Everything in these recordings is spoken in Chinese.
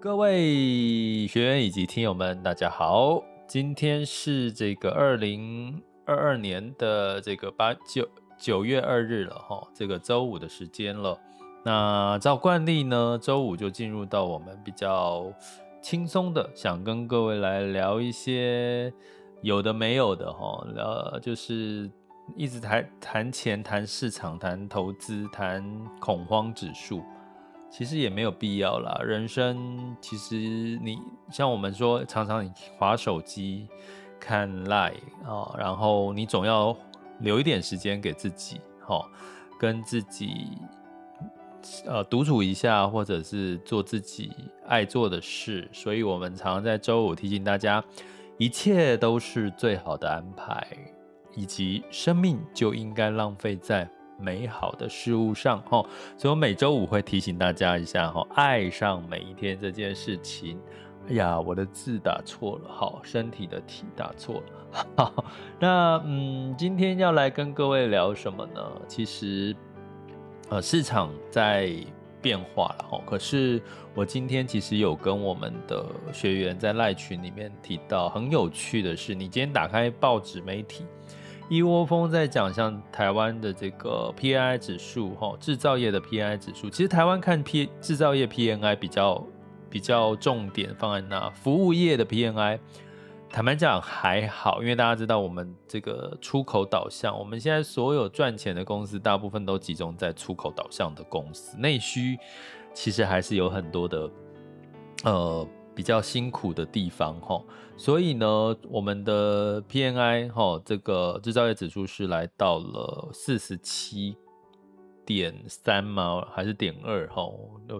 各位学员以及听友们，大家好！今天是这个二零二二年的这个八九九月二日了哈，这个周五的时间了。那照惯例呢，周五就进入到我们比较轻松的，想跟各位来聊一些有的没有的哈，呃，就是一直谈谈钱、谈市场、谈投资、谈恐慌指数。其实也没有必要啦。人生其实你像我们说，常常你划手机、看 Line 啊，然后你总要留一点时间给自己，哈，跟自己呃独处一下，或者是做自己爱做的事。所以我们常常在周五提醒大家，一切都是最好的安排，以及生命就应该浪费在。美好的事物上，哈，所以我每周五会提醒大家一下，哈，爱上每一天这件事情。哎呀，我的字打错了，好，身体的体打错了。好，那嗯，今天要来跟各位聊什么呢？其实，呃，市场在变化了，哈。可是我今天其实有跟我们的学员在赖群里面提到，很有趣的是，你今天打开报纸媒体。一窝蜂在讲像台湾的这个 PMI 指数，哈，制造业的 PMI 指数，其实台湾看 P 制造业 PNI 比较比较重点放在那，服务业的 PNI，坦白讲还好，因为大家知道我们这个出口导向，我们现在所有赚钱的公司大部分都集中在出口导向的公司，内需其实还是有很多的，呃。比较辛苦的地方哈，所以呢，我们的 PNI 哈，这个制造业指数是来到了四十七点三吗？还是点二哈？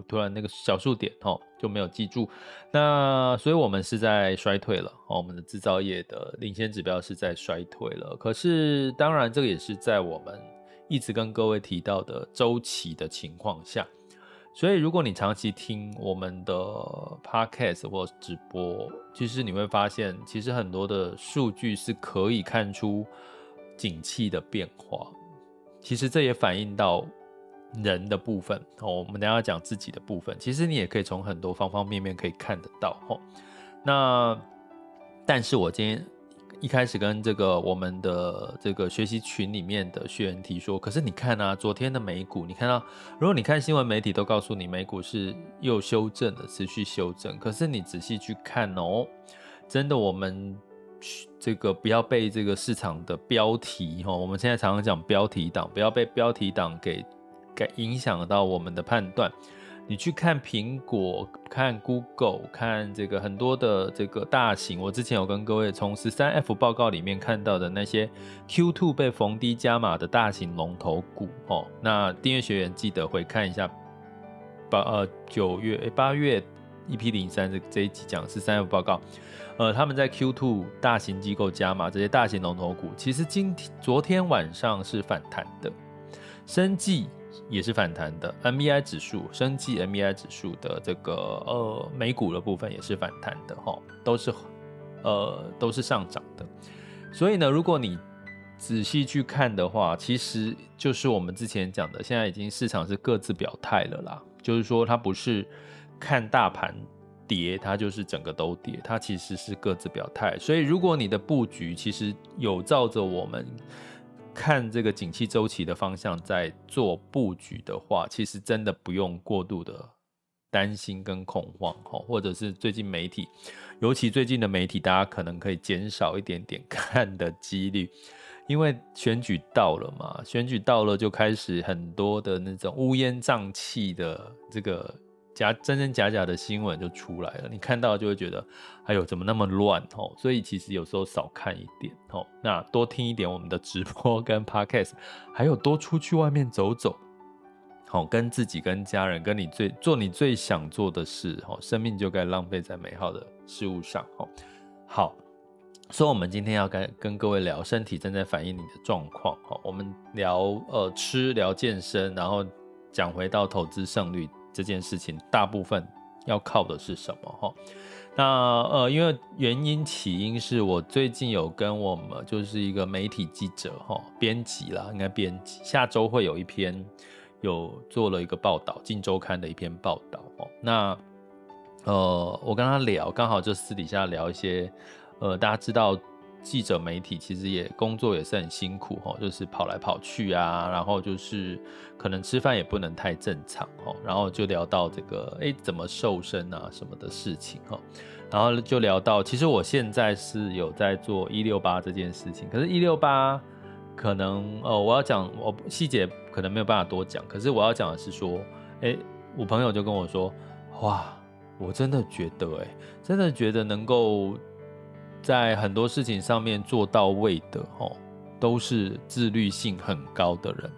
突然那个小数点哈就没有记住。那所以我们是在衰退了，我们的制造业的领先指标是在衰退了。可是当然，这个也是在我们一直跟各位提到的周期的情况下。所以，如果你长期听我们的 podcast 或直播，其实你会发现，其实很多的数据是可以看出景气的变化。其实这也反映到人的部分哦。我们等下讲自己的部分，其实你也可以从很多方方面面可以看得到哦。那，但是我今天。一开始跟这个我们的这个学习群里面的学员提说，可是你看啊，昨天的美股，你看到，如果你看新闻媒体都告诉你美股是又修正的，持续修正，可是你仔细去看哦，真的我们这个不要被这个市场的标题哈，我们现在常常讲标题党，不要被标题党给给影响到我们的判断。你去看苹果，看 Google，看这个很多的这个大型，我之前有跟各位从十三 F 报告里面看到的那些 Q2 被逢低加码的大型龙头股哦。那订阅学员记得回看一下八呃九月八月 EP 零三这这一集讲十三 F 报告，呃他们在 Q2 大型机构加码这些大型龙头股，其实今天昨天晚上是反弹的，生技。也是反弹的，MBI 指数、生技 MBI 指数的这个呃美股的部分也是反弹的哈，都是呃都是上涨的。所以呢，如果你仔细去看的话，其实就是我们之前讲的，现在已经市场是各自表态了啦。就是说，它不是看大盘跌，它就是整个都跌，它其实是各自表态。所以，如果你的布局其实有照着我们。看这个景气周期的方向在做布局的话，其实真的不用过度的担心跟恐慌，或者是最近媒体，尤其最近的媒体，大家可能可以减少一点点看的几率，因为选举到了嘛，选举到了就开始很多的那种乌烟瘴气的这个。假真真假假的新闻就出来了，你看到就会觉得，哎呦，怎么那么乱哦？所以其实有时候少看一点哦，那多听一点我们的直播跟 podcast，还有多出去外面走走，好，跟自己、跟家人、跟你最做你最想做的事哦，生命就该浪费在美好的事物上哦。好，所以我们今天要跟跟各位聊身体正在反映你的状况哦，我们聊呃吃聊健身，然后讲回到投资胜率。这件事情大部分要靠的是什么？哈，那呃，因为原因起因是我最近有跟我们就是一个媒体记者哈，编辑啦，应该编辑，下周会有一篇有做了一个报道，《镜周刊》的一篇报道哦。那呃，我跟他聊，刚好就私底下聊一些，呃，大家知道记者媒体其实也工作也是很辛苦，就是跑来跑去啊，然后就是可能吃饭也不能太正常，然后就聊到这个，哎，怎么瘦身啊什么的事情哈，然后就聊到，其实我现在是有在做一六八这件事情，可是，一六八可能，哦，我要讲，我细节可能没有办法多讲，可是我要讲的是说，哎，我朋友就跟我说，哇。我真的觉得，哎，真的觉得能够在很多事情上面做到位的，哦，都是自律性很高的人，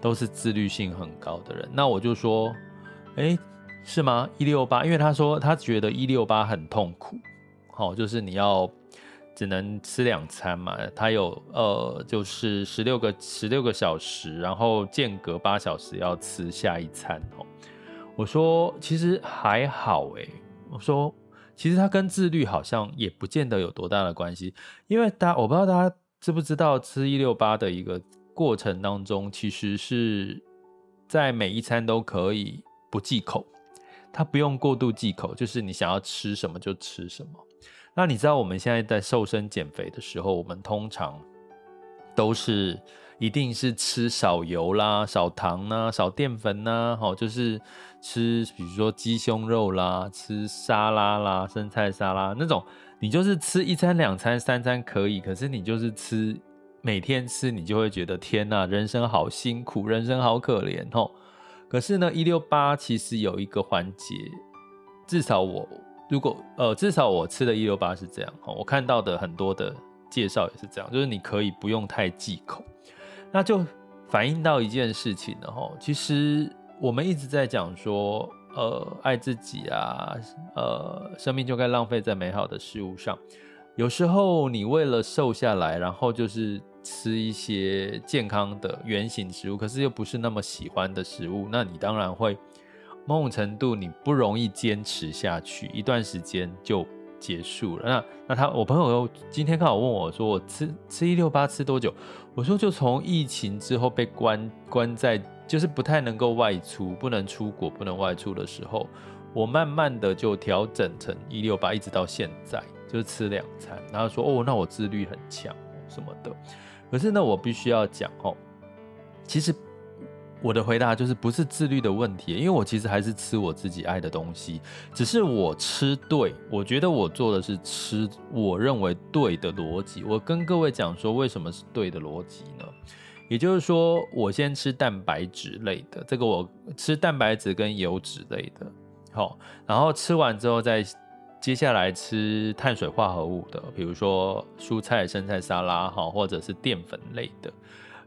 都是自律性很高的人。那我就说，哎，是吗？一六八，因为他说他觉得一六八很痛苦，好，就是你要只能吃两餐嘛，他有呃，就是十六个十六个小时，然后间隔八小时要吃下一餐，哦。我说其实还好哎，我说其实它跟自律好像也不见得有多大的关系，因为大家我不知道大家知不知道吃一六八的一个过程当中，其实是在每一餐都可以不忌口，它不用过度忌口，就是你想要吃什么就吃什么。那你知道我们现在在瘦身减肥的时候，我们通常都是。一定是吃少油啦、少糖啦、少淀粉呐，好，就是吃，比如说鸡胸肉啦、吃沙拉啦、生菜沙拉那种，你就是吃一餐、两餐、三餐可以，可是你就是吃每天吃，你就会觉得天呐，人生好辛苦，人生好可怜哦。可是呢，一六八其实有一个环节，至少我如果呃，至少我吃的一六八是这样，我看到的很多的介绍也是这样，就是你可以不用太忌口。那就反映到一件事情了哈，其实我们一直在讲说，呃，爱自己啊，呃，生命就该浪费在美好的事物上。有时候你为了瘦下来，然后就是吃一些健康的原型食物，可是又不是那么喜欢的食物，那你当然会某种程度你不容易坚持下去，一段时间就结束了。那那他，我朋友又今天刚好问我说，我吃吃一六八吃多久？我说，就从疫情之后被关关在，就是不太能够外出，不能出国，不能外出的时候，我慢慢的就调整成一六八，一直到现在，就是吃两餐。然后说，哦，那我自律很强什么的。可是呢，我必须要讲哦，其实。我的回答就是不是自律的问题，因为我其实还是吃我自己爱的东西，只是我吃对，我觉得我做的是吃我认为对的逻辑。我跟各位讲说，为什么是对的逻辑呢？也就是说，我先吃蛋白质类的，这个我吃蛋白质跟油脂类的，好，然后吃完之后再接下来吃碳水化合物的，比如说蔬菜、生菜沙拉，好，或者是淀粉类的。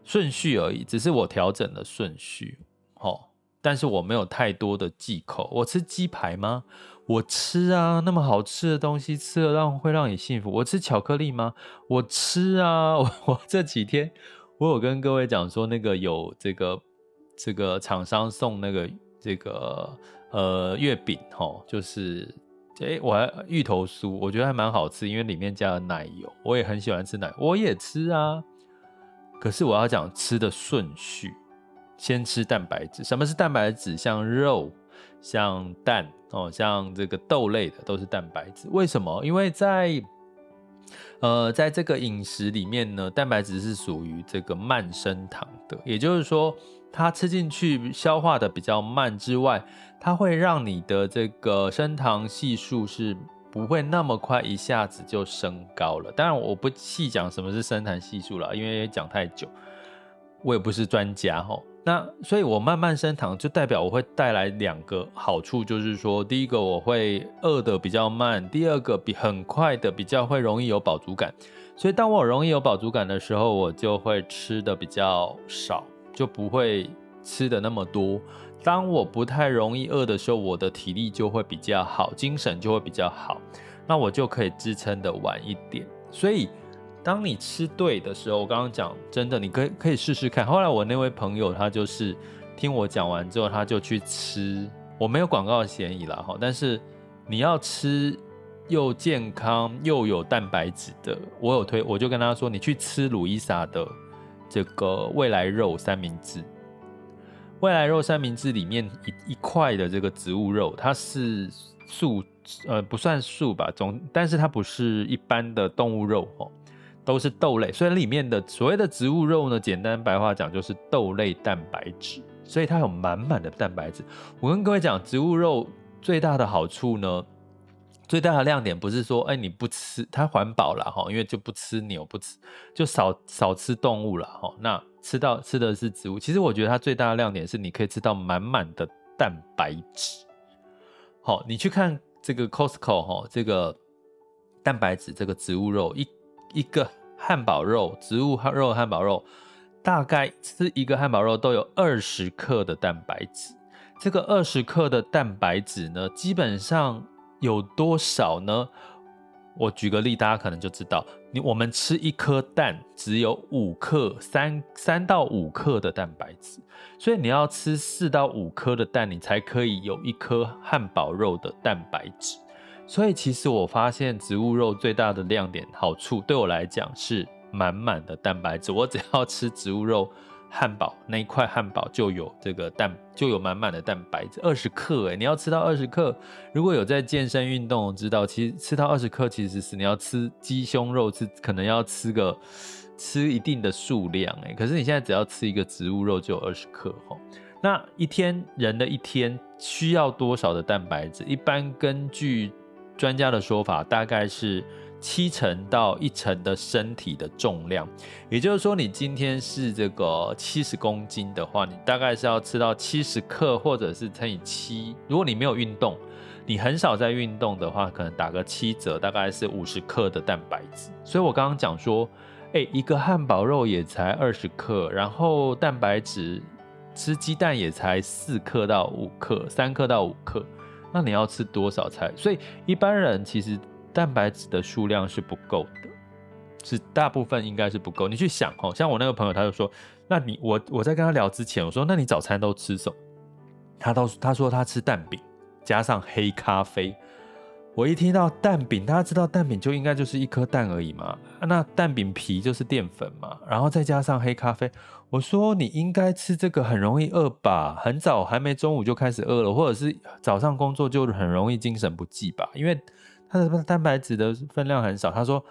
顺序而已，只是我调整了顺序，哦，但是我没有太多的忌口。我吃鸡排吗？我吃啊，那么好吃的东西，吃了让会让你幸福。我吃巧克力吗？我吃啊，我，我这几天我有跟各位讲说，那个有这个这个厂商送那个这个呃月饼，哦，就是诶，我还芋头酥，我觉得还蛮好吃，因为里面加了奶油，我也很喜欢吃奶，我也吃啊。可是我要讲吃的顺序，先吃蛋白质。什么是蛋白质？像肉、像蛋哦，像这个豆类的都是蛋白质。为什么？因为在呃，在这个饮食里面呢，蛋白质是属于这个慢升糖的，也就是说，它吃进去消化的比较慢之外，它会让你的这个升糖系数是。不会那么快一下子就升高了。当然，我不细讲什么是升糖系数了，因为讲太久，我也不是专家哈。那所以，我慢慢升糖就代表我会带来两个好处，就是说，第一个我会饿得比较慢，第二个比很快的比较会容易有饱足感。所以，当我容易有饱足感的时候，我就会吃的比较少，就不会吃的那么多。当我不太容易饿的时候，我的体力就会比较好，精神就会比较好，那我就可以支撑的晚一点。所以，当你吃对的时候，我刚刚讲真的，你可以可以试试看。后来我那位朋友他就是听我讲完之后，他就去吃，我没有广告嫌疑啦哈，但是你要吃又健康又有蛋白质的，我有推，我就跟他说，你去吃鲁伊莎的这个未来肉三明治。未来肉三明治里面一一块的这个植物肉，它是素呃，不算素吧，总，但是它不是一般的动物肉哦，都是豆类，所以里面的所谓的植物肉呢，简单白话讲就是豆类蛋白质，所以它有满满的蛋白质。我跟各位讲，植物肉最大的好处呢，最大的亮点不是说，哎，你不吃它环保了哈，因为就不吃牛，不吃就少少吃动物了哈，那吃到吃的是植物。其实我觉得它最大的亮点是，你可以吃到满满的蛋白质。好，你去看这个 Costco 哈，这个蛋白质这个植物肉一一个汉堡肉，植物肉汉堡肉，大概吃一个汉堡肉都有二十克的蛋白质。这个二十克的蛋白质呢，基本上。有多少呢？我举个例，大家可能就知道。你我们吃一颗蛋只有五克，三三到五克的蛋白质，所以你要吃四到五颗的蛋，你才可以有一颗汉堡肉的蛋白质。所以其实我发现植物肉最大的亮点、好处，对我来讲是满满的蛋白质。我只要吃植物肉。汉堡那一块汉堡就有这个蛋，就有满满的蛋白质，二十克诶，你要吃到二十克。如果有在健身运动，知道其实吃到二十克其实是你要吃鸡胸肉是可能要吃个吃一定的数量诶，可是你现在只要吃一个植物肉就有二十克齁。那一天人的一天需要多少的蛋白质？一般根据专家的说法，大概是。七成到一成的身体的重量，也就是说，你今天是这个七十公斤的话，你大概是要吃到七十克，或者是乘以七。如果你没有运动，你很少在运动的话，可能打个七折，大概是五十克的蛋白质。所以我刚刚讲说，诶，一个汉堡肉也才二十克，然后蛋白质吃鸡蛋也才四克到五克，三克到五克，那你要吃多少才？所以一般人其实。蛋白质的数量是不够的，是大部分应该是不够。你去想哦，像我那个朋友，他就说：“那你我我在跟他聊之前，我说那你早餐都吃什么？”他都他说他吃蛋饼加上黑咖啡。我一听到蛋饼，大家知道蛋饼就应该就是一颗蛋而已嘛，那蛋饼皮就是淀粉嘛，然后再加上黑咖啡。我说你应该吃这个很容易饿吧？很早还没中午就开始饿了，或者是早上工作就很容易精神不济吧？因为他的蛋白质的分量很少，他说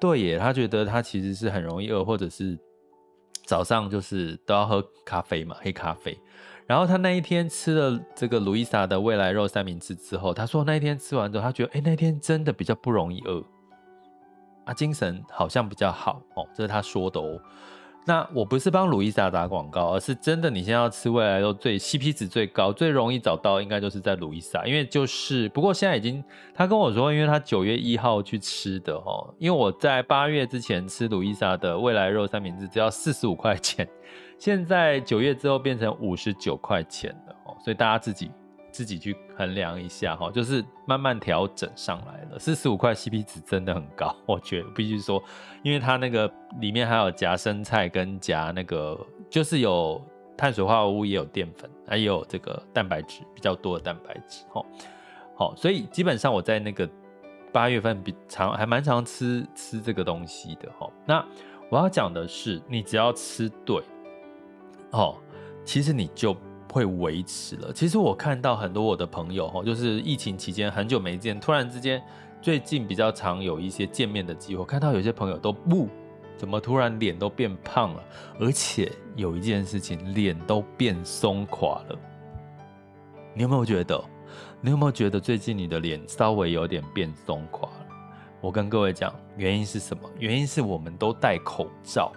对耶，他觉得他其实是很容易饿，或者是早上就是都要喝咖啡嘛，黑咖啡。然后他那一天吃了这个路易莎的未来肉三明治之后，他说那一天吃完之后，他觉得哎，那天真的比较不容易饿，啊，精神好像比较好哦，这是他说的哦。那我不是帮鲁伊莎打广告，而是真的，你现在要吃未来肉最 CP 值最高、最容易找到，应该就是在鲁伊莎，因为就是不过现在已经，他跟我说，因为他九月一号去吃的哦，因为我在八月之前吃鲁伊莎的未来肉三明治只要四十五块钱，现在九月之后变成五十九块钱了哦，所以大家自己。自己去衡量一下哈，就是慢慢调整上来了。四十五块 CP 值真的很高，我觉得必须说，因为它那个里面还有夹生菜跟夹那个，就是有碳水化合物，也有淀粉，还有这个蛋白质比较多的蛋白质。哈，好，所以基本上我在那个八月份比常还蛮常吃吃这个东西的哈。那我要讲的是，你只要吃对，哦，其实你就。会维持了。其实我看到很多我的朋友哈，就是疫情期间很久没见，突然之间最近比较常有一些见面的机会，看到有些朋友都不怎么突然脸都变胖了，而且有一件事情，脸都变松垮了。你有没有觉得？你有没有觉得最近你的脸稍微有点变松垮了？我跟各位讲，原因是什么？原因是我们都戴口罩。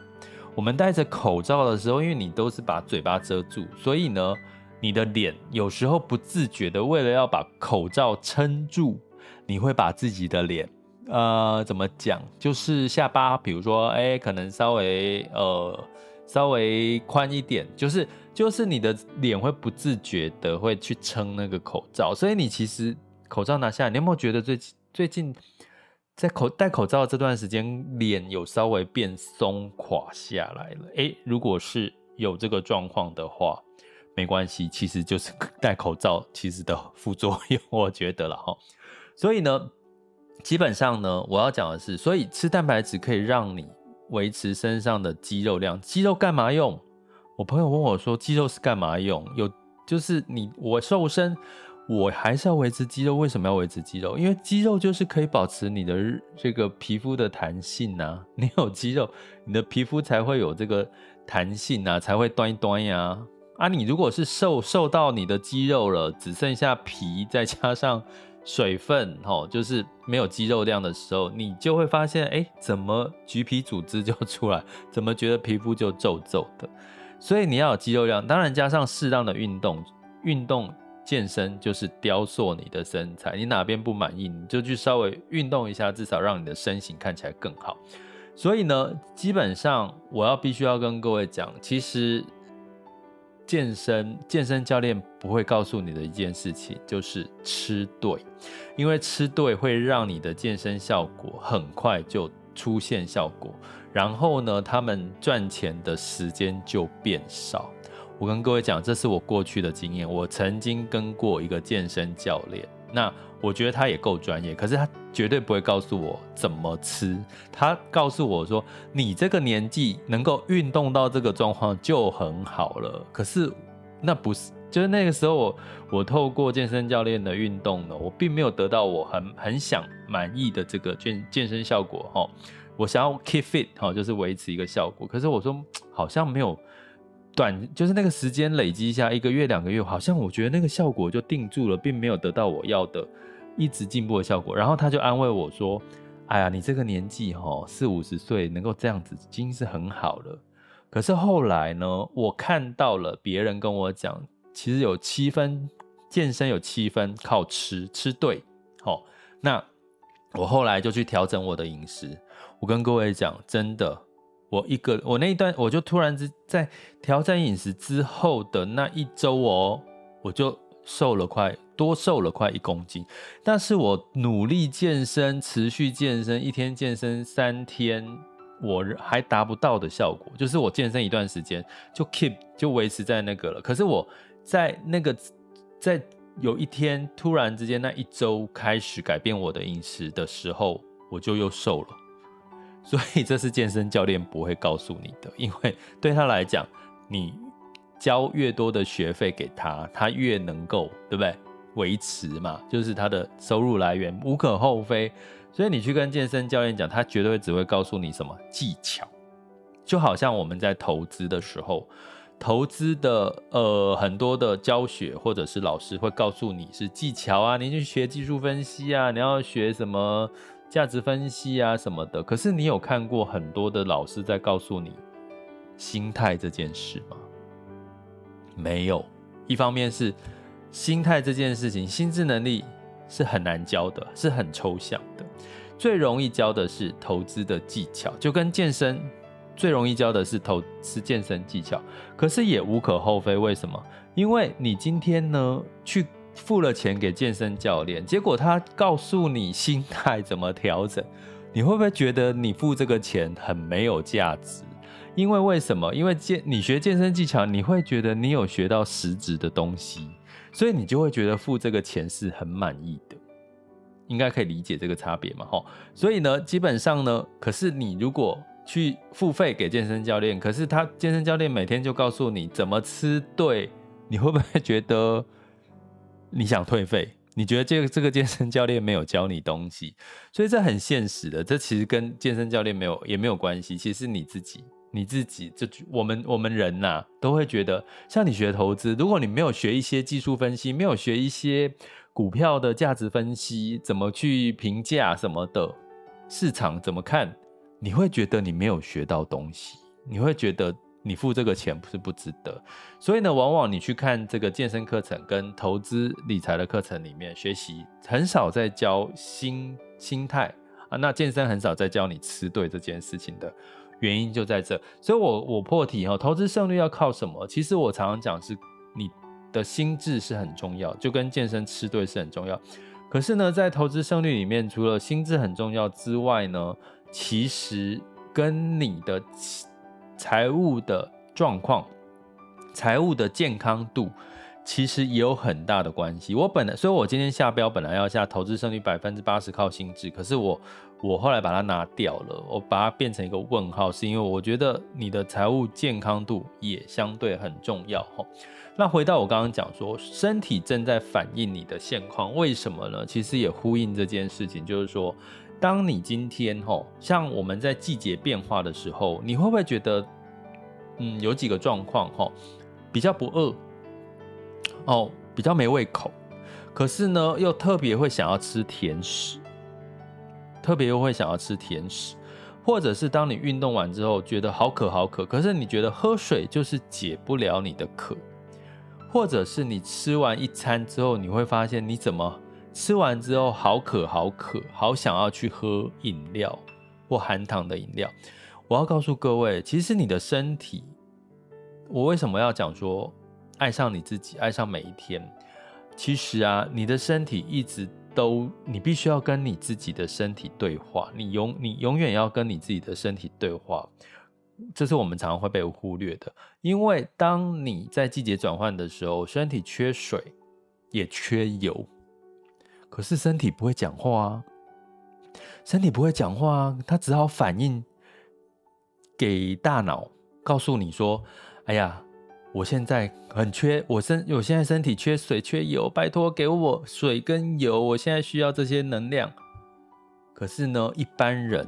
我们戴着口罩的时候，因为你都是把嘴巴遮住，所以呢，你的脸有时候不自觉的，为了要把口罩撑住，你会把自己的脸，呃，怎么讲，就是下巴，比如说，哎，可能稍微，呃，稍微宽一点，就是，就是你的脸会不自觉的会去撑那个口罩，所以你其实口罩拿下来，你有没有觉得最最近？在口戴口罩这段时间，脸有稍微变松垮下来了。诶，如果是有这个状况的话，没关系，其实就是 戴口罩其实的副作用，我觉得了哈。所以呢，基本上呢，我要讲的是，所以吃蛋白质可以让你维持身上的肌肉量。肌肉干嘛用？我朋友问我说，肌肉是干嘛用？有就是你我瘦身。我还是要维持肌肉。为什么要维持肌肉？因为肌肉就是可以保持你的这个皮肤的弹性啊。你有肌肉，你的皮肤才会有这个弹性啊，才会端一端呀。啊你如果是瘦瘦到你的肌肉了，只剩下皮，再加上水分，吼，就是没有肌肉量的时候，你就会发现，哎，怎么橘皮组织就出来？怎么觉得皮肤就皱皱的？所以你要有肌肉量，当然加上适当的运动，运动健身就是雕塑你的身材。你哪边不满意，你就去稍微运动一下，至少让你的身形看起来更好。所以呢，基本上我要必须要跟各位讲，其实健身健身教练不会告诉你的一件事情就是吃对，因为吃对会让你的健身效果很快就出现效果。然后呢，他们赚钱的时间就变少。我跟各位讲，这是我过去的经验。我曾经跟过一个健身教练，那我觉得他也够专业，可是他绝对不会告诉我怎么吃。他告诉我说：“你这个年纪能够运动到这个状况就很好了。”可是那不是，就是那个时候我我透过健身教练的运动呢，我并没有得到我很很想满意的这个健健身效果哈。我想要 keep fit 哈，就是维持一个效果。可是我说好像没有短，就是那个时间累积一下，一个月两个月，好像我觉得那个效果就定住了，并没有得到我要的一直进步的效果。然后他就安慰我说：“哎呀，你这个年纪哈，四五十岁能够这样子，已经是很好了。”可是后来呢，我看到了别人跟我讲，其实有七分健身有七分靠吃，吃对。好，那我后来就去调整我的饮食。我跟各位讲，真的，我一个我那一段，我就突然之在调整饮食之后的那一周哦，我就瘦了快多瘦了快一公斤。但是我努力健身，持续健身，一天健身三天，我还达不到的效果，就是我健身一段时间就 keep 就维持在那个了。可是我在那个在有一天突然之间那一周开始改变我的饮食的时候，我就又瘦了。所以这是健身教练不会告诉你的，因为对他来讲，你交越多的学费给他，他越能够，对不对？维持嘛，就是他的收入来源，无可厚非。所以你去跟健身教练讲，他绝对只会告诉你什么技巧，就好像我们在投资的时候，投资的呃很多的教学或者是老师会告诉你是技巧啊，你去学技术分析啊，你要学什么？价值分析啊什么的，可是你有看过很多的老师在告诉你心态这件事吗？没有。一方面是心态这件事情，心智能力是很难教的，是很抽象的。最容易教的是投资的技巧，就跟健身最容易教的是投是健身技巧，可是也无可厚非。为什么？因为你今天呢去。付了钱给健身教练，结果他告诉你心态怎么调整，你会不会觉得你付这个钱很没有价值？因为为什么？因为健你学健身技巧，你会觉得你有学到实质的东西，所以你就会觉得付这个钱是很满意的。应该可以理解这个差别嘛？吼，所以呢，基本上呢，可是你如果去付费给健身教练，可是他健身教练每天就告诉你怎么吃对，你会不会觉得？你想退费？你觉得这个这个健身教练没有教你东西，所以这很现实的。这其实跟健身教练没有也没有关系。其实是你自己你自己就我们我们人呐、都会觉得，像你学投资，如果你没有学一些技术分析，没有学一些股票的价值分析，怎么去评价什么的，市场怎么看，你会觉得你没有学到东西，你会觉得。你付这个钱不是不值得，所以呢，往往你去看这个健身课程跟投资理财的课程里面学习，很少在教心心态啊。那健身很少在教你吃对这件事情的原因就在这。所以我我破题哈，投资胜率要靠什么？其实我常常讲是你的心智是很重要，就跟健身吃对是很重要。可是呢，在投资胜率里面，除了心智很重要之外呢，其实跟你的。财务的状况，财务的健康度，其实也有很大的关系。我本来，所以我今天下标本来要下投资胜率百分之八十靠心智，可是我我后来把它拿掉了，我把它变成一个问号，是因为我觉得你的财务健康度也相对很重要哈。那回到我刚刚讲说，身体正在反映你的现况，为什么呢？其实也呼应这件事情，就是说，当你今天哈，像我们在季节变化的时候，你会不会觉得，嗯，有几个状况哈，比较不饿，哦，比较没胃口，可是呢，又特别会想要吃甜食。特别又会想要吃甜食，或者是当你运动完之后觉得好渴好渴，可是你觉得喝水就是解不了你的渴，或者是你吃完一餐之后，你会发现你怎么吃完之后好渴好渴，好想要去喝饮料或含糖的饮料。我要告诉各位，其实你的身体，我为什么要讲说爱上你自己，爱上每一天？其实啊，你的身体一直。都，你必须要跟你自己的身体对话，你永你永远要跟你自己的身体对话，这是我们常常会被忽略的。因为当你在季节转换的时候，身体缺水也缺油，可是身体不会讲话啊，身体不会讲话啊，它只好反应给大脑，告诉你说：“哎呀。”我现在很缺，我身我现在身体缺水缺油，拜托给我水跟油，我现在需要这些能量。可是呢，一般人，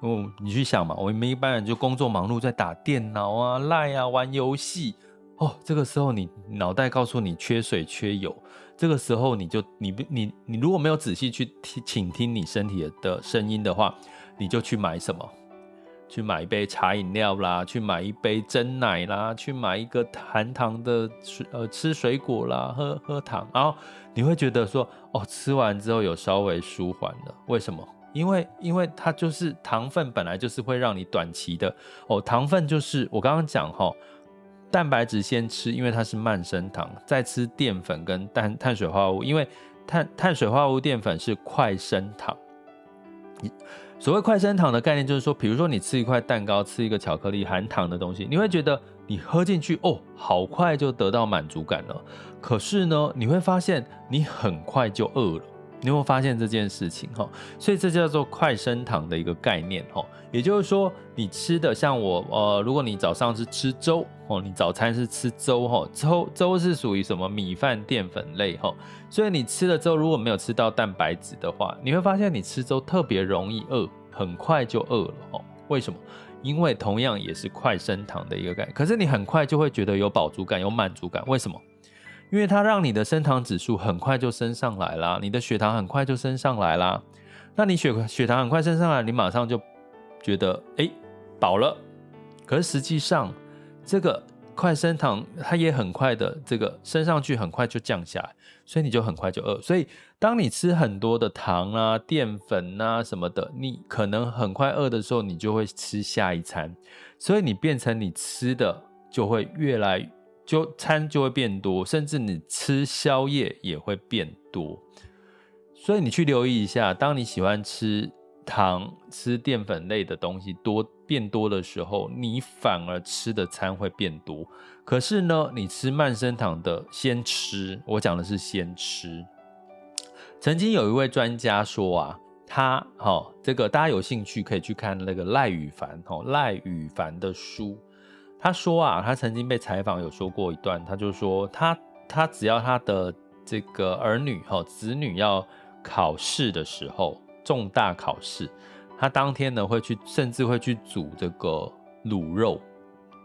哦，你去想嘛，我们一般人就工作忙碌，在打电脑啊、赖啊、玩游戏，哦，这个时候你脑袋告诉你缺水缺油，这个时候你就你你你，如果没有仔细去听倾听你身体的声音的话，你就去买什么？去买一杯茶饮料啦，去买一杯真奶啦，去买一个含糖的水呃吃水果啦，喝喝糖，然后你会觉得说哦，吃完之后有稍微舒缓了。为什么？因为因为它就是糖分本来就是会让你短期的哦，糖分就是我刚刚讲哈，蛋白质先吃，因为它是慢升糖，再吃淀粉跟碳碳水化合物，因为碳碳水化合物淀粉是快升糖。所谓快升糖的概念，就是说，比如说你吃一块蛋糕，吃一个巧克力含糖的东西，你会觉得你喝进去哦，好快就得到满足感了。可是呢，你会发现你很快就饿了。你有没有发现这件事情哈？所以这叫做快升糖的一个概念哈。也就是说，你吃的像我呃，如果你早上是吃粥哦，你早餐是吃粥哈，粥粥是属于什么米饭淀粉类哈。所以你吃了粥如果没有吃到蛋白质的话，你会发现你吃粥特别容易饿，很快就饿了哦。为什么？因为同样也是快升糖的一个概念，可是你很快就会觉得有饱足感、有满足感。为什么？因为它让你的升糖指数很快就升上来啦，你的血糖很快就升上来啦。那你血血糖很快升上来，你马上就觉得哎饱了。可是实际上，这个快升糖它也很快的这个升上去，很快就降下来，所以你就很快就饿。所以当你吃很多的糖啊、淀粉啊什么的，你可能很快饿的时候，你就会吃下一餐，所以你变成你吃的就会越来。就餐就会变多，甚至你吃宵夜也会变多，所以你去留意一下，当你喜欢吃糖、吃淀粉类的东西多变多的时候，你反而吃的餐会变多。可是呢，你吃慢升糖的先吃，我讲的是先吃。曾经有一位专家说啊，他好、哦、这个大家有兴趣可以去看那个赖宇凡哦，赖宇凡的书。他说啊，他曾经被采访有说过一段，他就说他他只要他的这个儿女哈子女要考试的时候，重大考试，他当天呢会去，甚至会去煮这个卤肉，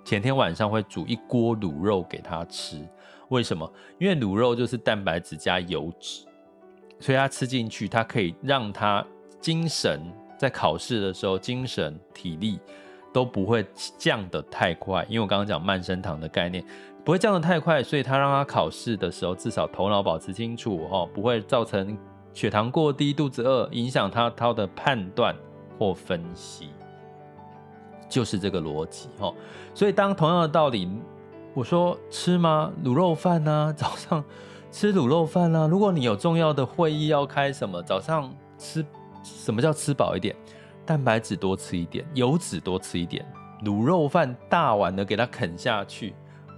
前天晚上会煮一锅卤肉给他吃。为什么？因为卤肉就是蛋白质加油脂，所以他吃进去，他可以让他精神在考试的时候精神体力。都不会降得太快，因为我刚刚讲慢升糖的概念，不会降得太快，所以他让他考试的时候至少头脑保持清楚哦，不会造成血糖过低、肚子饿，影响他他的判断或分析，就是这个逻辑哦。所以当同样的道理，我说吃吗？卤肉饭呢？早上吃卤肉饭呢？如果你有重要的会议要开，什么早上吃？什么叫吃饱一点？蛋白质多吃一点，油脂多吃一点，卤肉饭大碗的给它啃下去，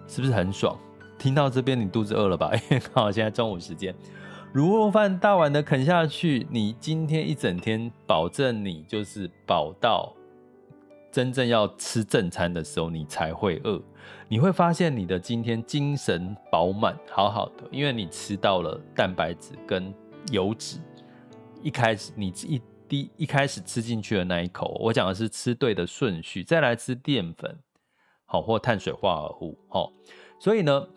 是不是很爽？听到这边你肚子饿了吧？刚好现在中午时间，卤肉饭大碗的啃下去，你今天一整天保证你就是饱到真正要吃正餐的时候，你才会饿。你会发现你的今天精神饱满，好好的，因为你吃到了蛋白质跟油脂。一开始你一第一开始吃进去的那一口，我讲的是吃对的顺序，再来吃淀粉，好或碳水化合物，好，所以呢。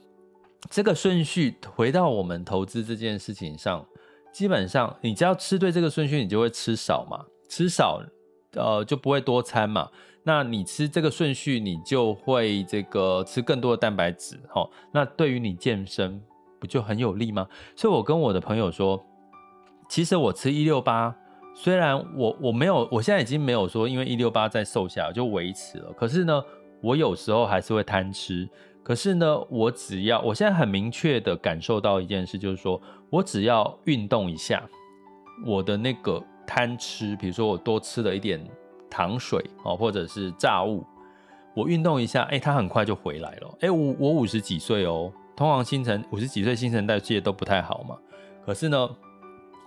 这个顺序回到我们投资这件事情上，基本上你只要吃对这个顺序，你就会吃少嘛，吃少，呃，就不会多餐嘛。那你吃这个顺序，你就会这个吃更多的蛋白质，齁。那对于你健身不就很有利吗？所以我跟我的朋友说，其实我吃一六八，虽然我我没有，我现在已经没有说因为一六八再瘦下来就维持了，可是呢，我有时候还是会贪吃。可是呢，我只要我现在很明确的感受到一件事，就是说我只要运动一下，我的那个贪吃，比如说我多吃了一点糖水哦，或者是炸物，我运动一下，哎，它很快就回来了。哎，我我五十几岁哦，通常新陈五十几岁新陈代谢都不太好嘛。可是呢，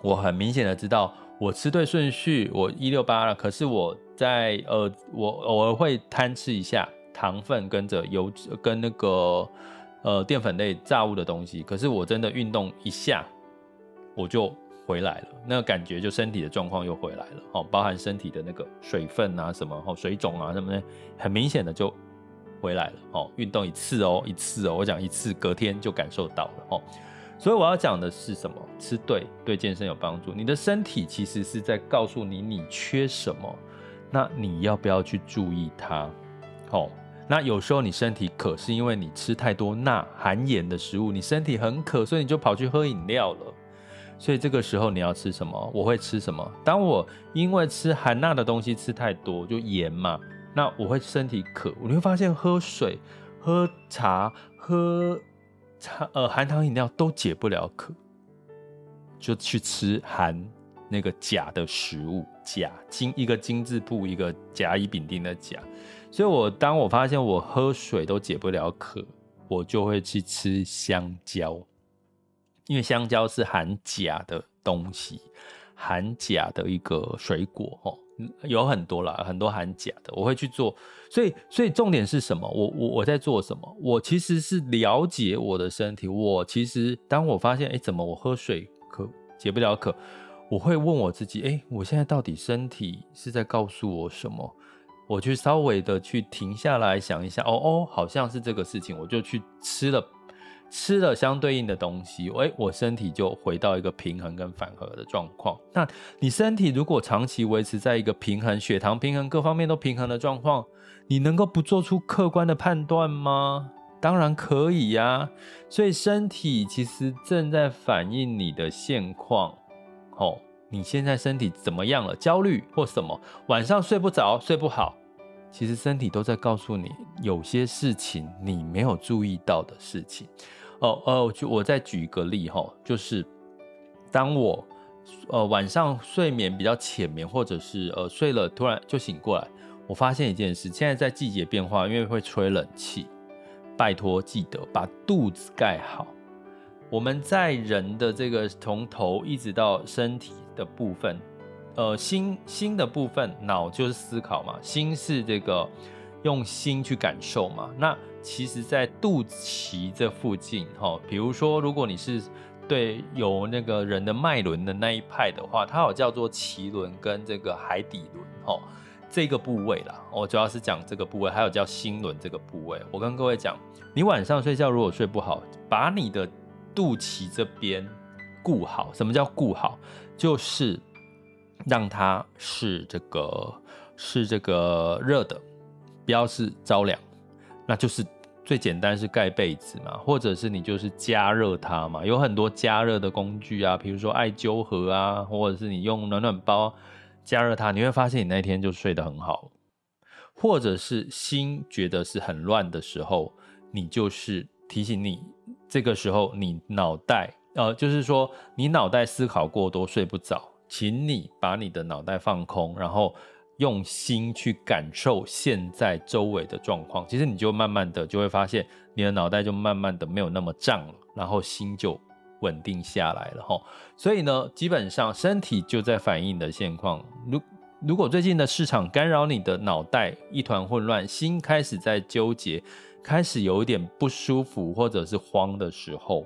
我很明显的知道，我吃对顺序，我一六八了。可是我在呃，我偶尔会贪吃一下。糖分跟着油脂跟那个呃淀粉类炸物的东西，可是我真的运动一下，我就回来了，那个感觉就身体的状况又回来了，哦，包含身体的那个水分啊什么，哦，水肿啊什么的，很明显的就回来了，哦，运动一次哦，一次哦，我讲一次，隔天就感受到了，哦，所以我要讲的是什么？吃对，对健身有帮助。你的身体其实是在告诉你你缺什么，那你要不要去注意它？哦。那有时候你身体渴，是因为你吃太多钠含盐的食物，你身体很渴，所以你就跑去喝饮料了。所以这个时候你要吃什么？我会吃什么？当我因为吃含钠的东西吃太多，就盐嘛，那我会身体渴，你会发现喝水、喝茶、喝茶呃含糖饮料都解不了渴，就去吃含那个钾的食物，钾金一个金字部一个甲乙丙丁的甲。所以，我当我发现我喝水都解不了渴，我就会去吃香蕉，因为香蕉是含钾的东西，含钾的一个水果，哦，有很多啦，很多含钾的，我会去做。所以，所以重点是什么？我我我在做什么？我其实是了解我的身体。我其实当我发现，哎，怎么我喝水渴解不了渴？我会问我自己，哎，我现在到底身体是在告诉我什么？我去稍微的去停下来想一下，哦哦，好像是这个事情，我就去吃了，吃了相对应的东西，诶，我身体就回到一个平衡跟反合的状况。那你身体如果长期维持在一个平衡，血糖平衡，各方面都平衡的状况，你能够不做出客观的判断吗？当然可以呀。所以身体其实正在反映你的现况，哦。你现在身体怎么样了？焦虑或什么？晚上睡不着，睡不好，其实身体都在告诉你，有些事情你没有注意到的事情。哦哦，就我再举一个例哈，就是当我呃晚上睡眠比较浅眠，或者是呃睡了突然就醒过来，我发现一件事，现在在季节变化，因为会吹冷气，拜托记得把肚子盖好。我们在人的这个从头一直到身体。的部分，呃，心心的部分，脑就是思考嘛，心是这个用心去感受嘛。那其实，在肚脐这附近，哈，比如说，如果你是对有那个人的脉轮的那一派的话，它有叫做脐轮跟这个海底轮，哈，这个部位啦。我主要是讲这个部位，还有叫心轮这个部位。我跟各位讲，你晚上睡觉如果睡不好，把你的肚脐这边顾好。什么叫顾好？就是让它是这个是这个热的，不要是着凉，那就是最简单是盖被子嘛，或者是你就是加热它嘛，有很多加热的工具啊，比如说艾灸盒啊，或者是你用暖暖包加热它，你会发现你那天就睡得很好。或者是心觉得是很乱的时候，你就是提醒你，这个时候你脑袋。呃，就是说你脑袋思考过多睡不着，请你把你的脑袋放空，然后用心去感受现在周围的状况。其实你就慢慢的就会发现，你的脑袋就慢慢的没有那么胀了，然后心就稳定下来了哈。所以呢，基本上身体就在反映你的现况。如如果最近的市场干扰你的脑袋一团混乱，心开始在纠结，开始有一点不舒服或者是慌的时候，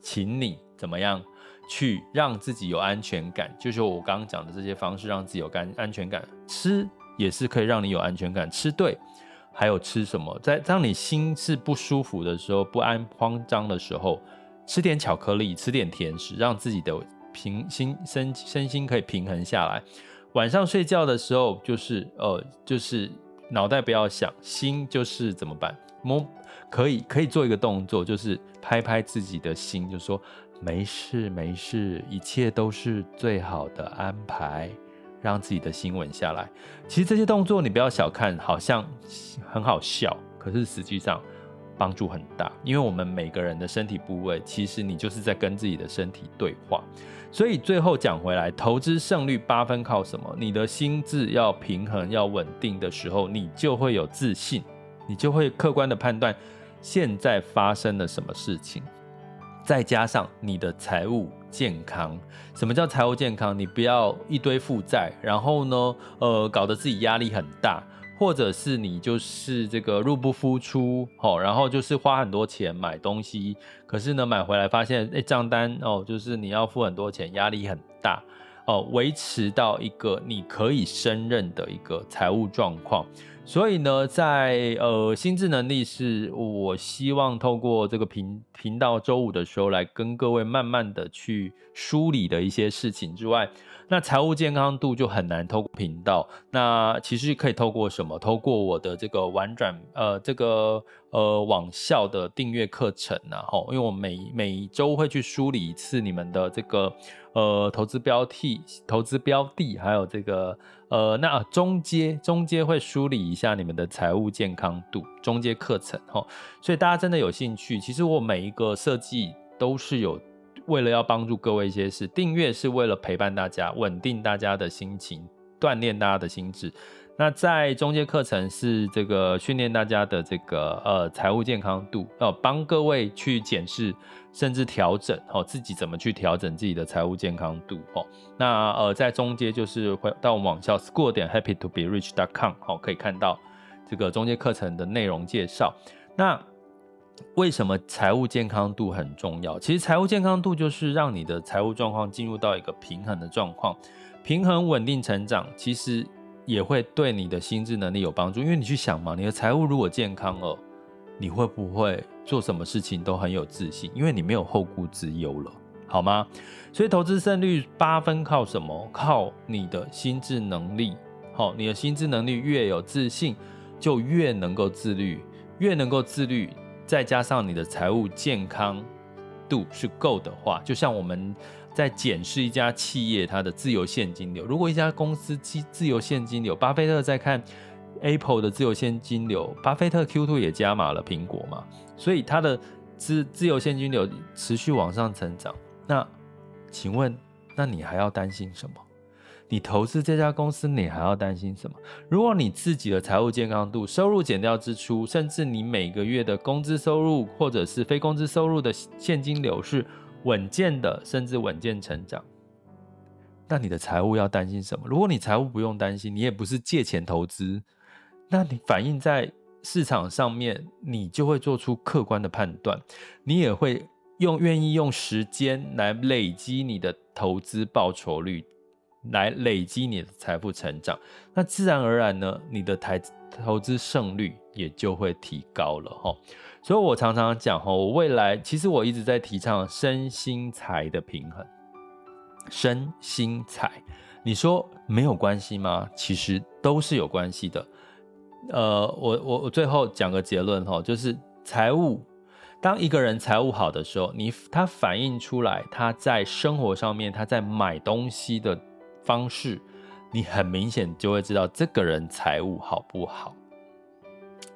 请你怎么样去让自己有安全感？就是我刚刚讲的这些方式，让自己有安安全感。吃也是可以让你有安全感，吃对。还有吃什么？在当你心是不舒服的时候、不安、慌张的时候，吃点巧克力，吃点甜食，让自己的平心身身心可以平衡下来。晚上睡觉的时候，就是呃，就是脑袋不要想，心就是怎么办？摸可以可以做一个动作，就是拍拍自己的心，就说没事没事，一切都是最好的安排。让自己的心稳下来。其实这些动作你不要小看，好像很好笑，可是实际上帮助很大。因为我们每个人的身体部位，其实你就是在跟自己的身体对话。所以最后讲回来，投资胜率八分靠什么？你的心智要平衡、要稳定的时候，你就会有自信，你就会客观的判断现在发生了什么事情。再加上你的财务健康，什么叫财务健康？你不要一堆负债，然后呢，呃，搞得自己压力很大，或者是你就是这个入不敷出，哦，然后就是花很多钱买东西，可是呢，买回来发现，哎，账单哦，就是你要付很多钱，压力很大，哦，维持到一个你可以胜任的一个财务状况。所以呢，在呃心智能力是我希望透过这个频频道周五的时候来跟各位慢慢的去梳理的一些事情之外，那财务健康度就很难透过频道。那其实可以透过什么？透过我的这个玩转呃这个呃网校的订阅课程然后，因为我每每周会去梳理一次你们的这个呃投资标的、投资标的，还有这个。呃，那中阶中阶会梳理一下你们的财务健康度，中阶课程哈，所以大家真的有兴趣，其实我每一个设计都是有为了要帮助各位一些事，订阅是为了陪伴大家，稳定大家的心情，锻炼大家的心智。那在中阶课程是这个训练大家的这个呃财务健康度，哦，帮各位去检视甚至调整哦，自己怎么去调整自己的财务健康度哦。那呃在中阶就是会到我们网校 school 点 happy to be rich dot com 哦，可以看到这个中阶课程的内容介绍。那为什么财务健康度很重要？其实财务健康度就是让你的财务状况进入到一个平衡的状况，平衡稳定成长，其实。也会对你的心智能力有帮助，因为你去想嘛，你的财务如果健康了，你会不会做什么事情都很有自信？因为你没有后顾之忧了，好吗？所以投资胜率八分靠什么？靠你的心智能力。好，你的心智能力越有自信，就越能够自律，越能够自律，再加上你的财务健康度是够的话，就像我们。在检视一家企业它的自由现金流。如果一家公司自自由现金流，巴菲特在看 Apple 的自由现金流，巴菲特 Q2 也加码了苹果嘛，所以它的自自由现金流持续往上成长。那请问，那你还要担心什么？你投资这家公司，你还要担心什么？如果你自己的财务健康度，收入减掉支出，甚至你每个月的工资收入或者是非工资收入的现金流是。稳健的，甚至稳健成长，那你的财务要担心什么？如果你财务不用担心，你也不是借钱投资，那你反映在市场上面，你就会做出客观的判断，你也会用愿意用时间来累积你的投资报酬率，来累积你的财富成长，那自然而然呢，你的台投资胜率也就会提高了哈。所以我常常讲哈，我未来其实我一直在提倡身心财的平衡。身心财，你说没有关系吗？其实都是有关系的。呃，我我我最后讲个结论哈，就是财务，当一个人财务好的时候，你他反映出来他在生活上面他在买东西的方式，你很明显就会知道这个人财务好不好。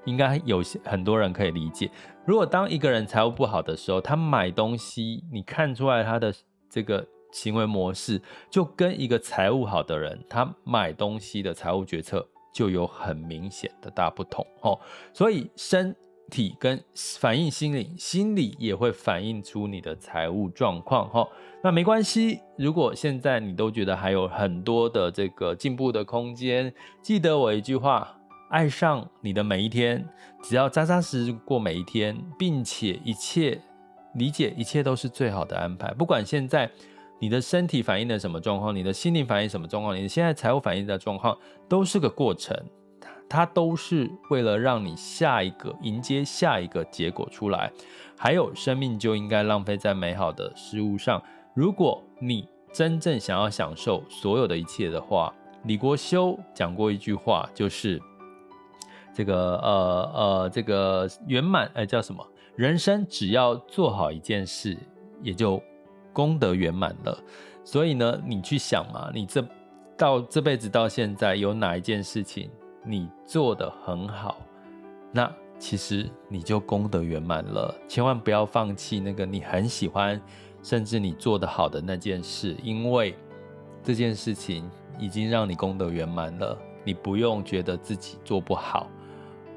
应该有些很多人可以理解，如果当一个人财务不好的时候，他买东西，你看出来他的这个行为模式，就跟一个财务好的人，他买东西的财务决策就有很明显的大不同哦。所以身体跟反映心理，心理也会反映出你的财务状况哈。那没关系，如果现在你都觉得还有很多的这个进步的空间，记得我一句话：爱上你的每一天，只要扎扎实实过每一天，并且一切理解一切都是最好的安排。不管现在你的身体反映的什么状况，你的心灵反映什么状况，你现在财务反映的状况，都是个过程。它都是为了让你下一个迎接下一个结果出来，还有生命就应该浪费在美好的事物上。如果你真正想要享受所有的一切的话，李国修讲过一句话，就是这个呃呃这个圆满呃叫什么？人生只要做好一件事，也就功德圆满了。所以呢，你去想嘛，你这到这辈子到现在有哪一件事情？你做得很好，那其实你就功德圆满了。千万不要放弃那个你很喜欢，甚至你做得好的那件事，因为这件事情已经让你功德圆满了。你不用觉得自己做不好，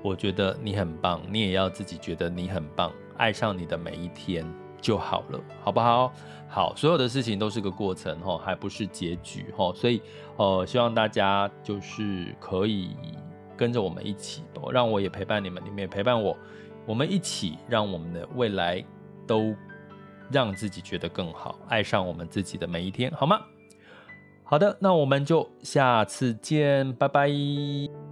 我觉得你很棒，你也要自己觉得你很棒，爱上你的每一天就好了，好不好？好，所有的事情都是个过程，哈，还不是结局，哈，所以，呃，希望大家就是可以跟着我们一起，让我也陪伴你们，你们也陪伴我，我们一起让我们的未来都让自己觉得更好，爱上我们自己的每一天，好吗？好的，那我们就下次见，拜拜。